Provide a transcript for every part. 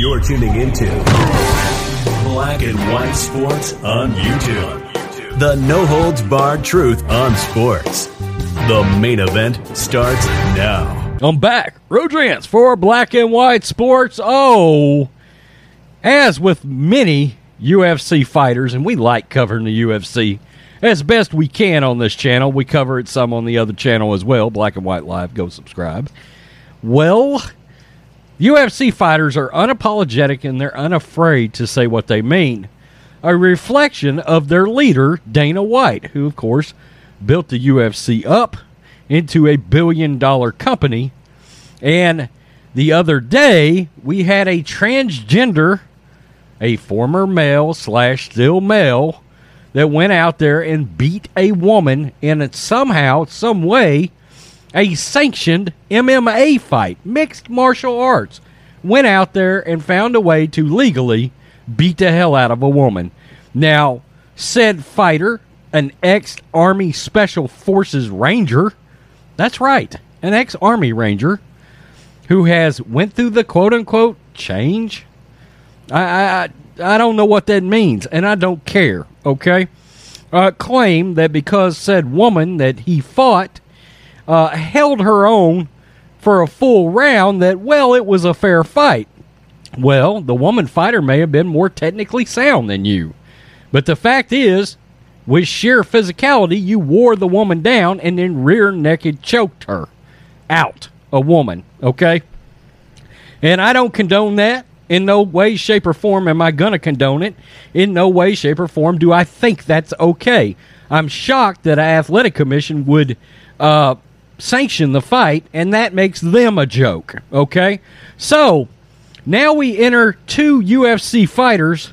You're tuning into Black and White Sports on YouTube. The no holds barred truth on sports. The main event starts now. I'm back. Rodrance for Black and White Sports. Oh, as with many UFC fighters, and we like covering the UFC as best we can on this channel. We cover it some on the other channel as well, Black and White Live. Go subscribe. Well, UFC fighters are unapologetic and they're unafraid to say what they mean. A reflection of their leader, Dana White, who, of course, built the UFC up into a billion dollar company. And the other day, we had a transgender, a former male slash still male, that went out there and beat a woman in it somehow, some way, a sanctioned MMA fight, mixed martial arts, went out there and found a way to legally beat the hell out of a woman. Now, said fighter, an ex Army Special Forces Ranger, that's right, an ex Army Ranger who has went through the quote unquote change. I, I I don't know what that means, and I don't care. Okay, uh, claim that because said woman that he fought uh, held her own for a full round, that well, it was a fair fight. Well, the woman fighter may have been more technically sound than you, but the fact is, with sheer physicality, you wore the woman down and then rear naked choked her out. A woman, okay? And I don't condone that. In no way, shape, or form am I going to condone it. In no way, shape, or form do I think that's okay. I'm shocked that an athletic commission would uh, sanction the fight, and that makes them a joke, okay? So, now we enter two UFC fighters,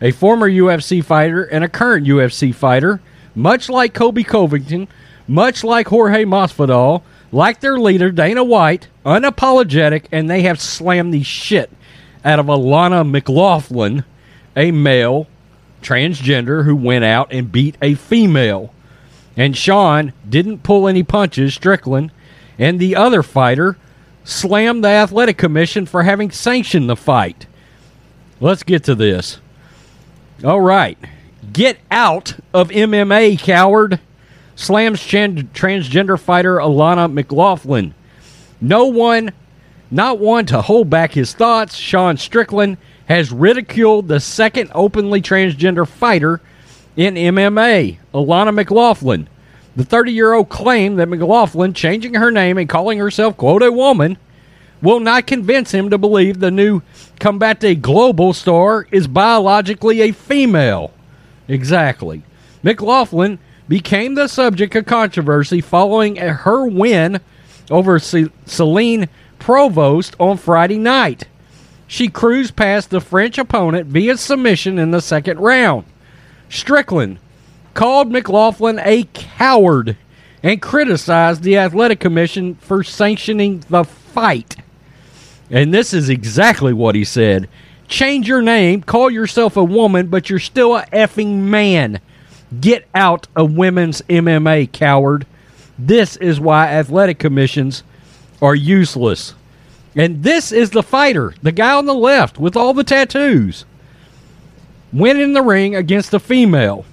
a former UFC fighter and a current UFC fighter, much like Colby Covington, much like Jorge Masvidal, like their leader Dana White, unapologetic, and they have slammed the shit out of Alana McLaughlin, a male transgender who went out and beat a female. And Sean didn't pull any punches, Strickland, and the other fighter slammed the athletic commission for having sanctioned the fight. Let's get to this. All right. Get out of MMA, coward. Slams tran- transgender fighter Alana McLaughlin. No one, not one to hold back his thoughts, Sean Strickland has ridiculed the second openly transgender fighter in MMA, Alana McLaughlin. The 30 year old claimed that McLaughlin, changing her name and calling herself, quote, a woman, will not convince him to believe the new Combate Global star is biologically a female. Exactly. McLaughlin became the subject of controversy following her win over Celine Provost on Friday night. She cruised past the French opponent via submission in the second round. Strickland called McLaughlin a coward and criticized the athletic commission for sanctioning the fight. And this is exactly what he said. Change your name, call yourself a woman, but you're still a effing man. Get out of women's MMA, coward. This is why athletic commissions are useless. And this is the fighter, the guy on the left with all the tattoos. Went in the ring against a female.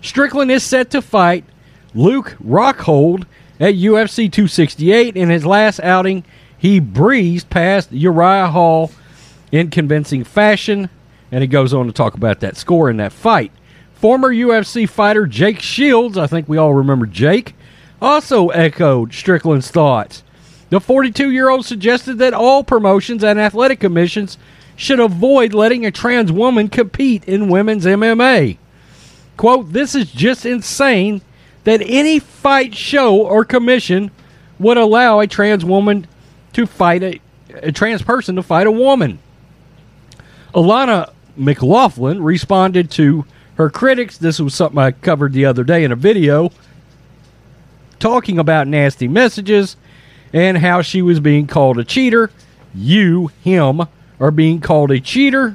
Strickland is set to fight Luke Rockhold at UFC 268. In his last outing, he breezed past Uriah Hall in convincing fashion, and he goes on to talk about that score in that fight. Former UFC fighter Jake Shields, I think we all remember Jake, also echoed Strickland's thoughts. The 42 year old suggested that all promotions and athletic commissions should avoid letting a trans woman compete in women's MMA. Quote, this is just insane that any fight show or commission would allow a trans woman to fight a, a trans person to fight a woman. Alana McLaughlin responded to her critics. This was something I covered the other day in a video talking about nasty messages and how she was being called a cheater. You, him, are being called a cheater.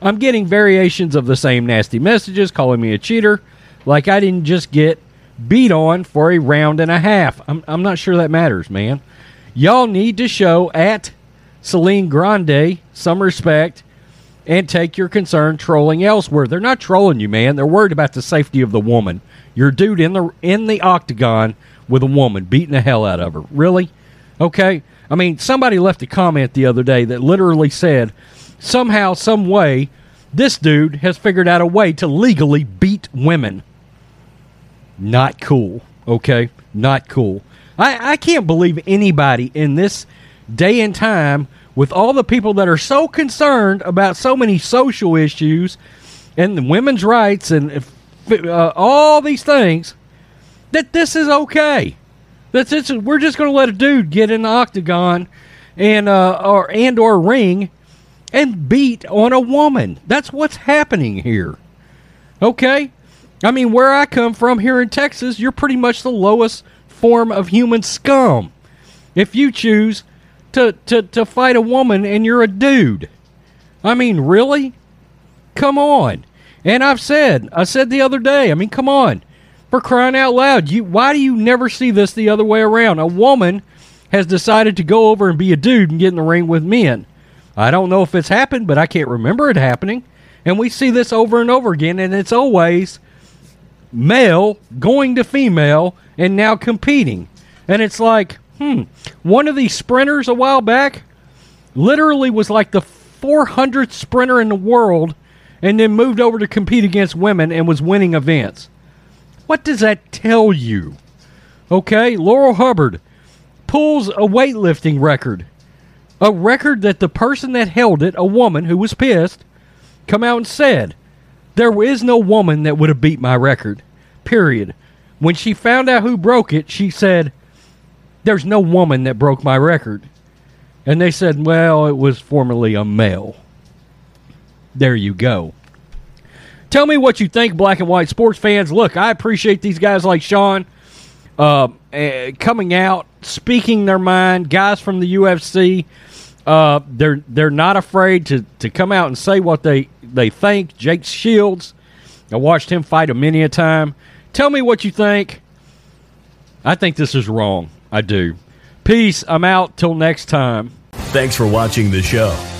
I'm getting variations of the same nasty messages calling me a cheater, like I didn't just get beat on for a round and a half. I'm, I'm not sure that matters, man. Y'all need to show at Celine Grande some respect and take your concern trolling elsewhere. They're not trolling you, man. They're worried about the safety of the woman. You're dude in the in the octagon with a woman beating the hell out of her. Really? Okay. I mean, somebody left a comment the other day that literally said, somehow, some way, this dude has figured out a way to legally beat women. Not cool. Okay? Not cool. I, I can't believe anybody in this day and time, with all the people that are so concerned about so many social issues and women's rights and uh, all these things, that this is okay. That's it's, we're just going to let a dude get in the octagon and uh, or and or ring and beat on a woman. That's what's happening here. Okay? I mean, where I come from here in Texas, you're pretty much the lowest form of human scum. If you choose to, to, to fight a woman and you're a dude. I mean, really? Come on. And I've said, I said the other day, I mean, come on. For crying out loud, you why do you never see this the other way around? A woman has decided to go over and be a dude and get in the ring with men. I don't know if it's happened, but I can't remember it happening. And we see this over and over again, and it's always male going to female and now competing. And it's like, hmm, one of these sprinters a while back literally was like the 400th sprinter in the world and then moved over to compete against women and was winning events. What does that tell you? Okay, Laurel Hubbard pulls a weightlifting record. A record that the person that held it, a woman who was pissed, come out and said, There is no woman that would have beat my record. Period. When she found out who broke it, she said, There's no woman that broke my record. And they said, Well, it was formerly a male. There you go. Tell me what you think, black and white sports fans. Look, I appreciate these guys like Sean uh, uh, coming out, speaking their mind. Guys from the UFC, uh, they're they're not afraid to, to come out and say what they they think. Jake Shields, I watched him fight a many a time. Tell me what you think. I think this is wrong. I do. Peace. I'm out till next time. Thanks for watching the show.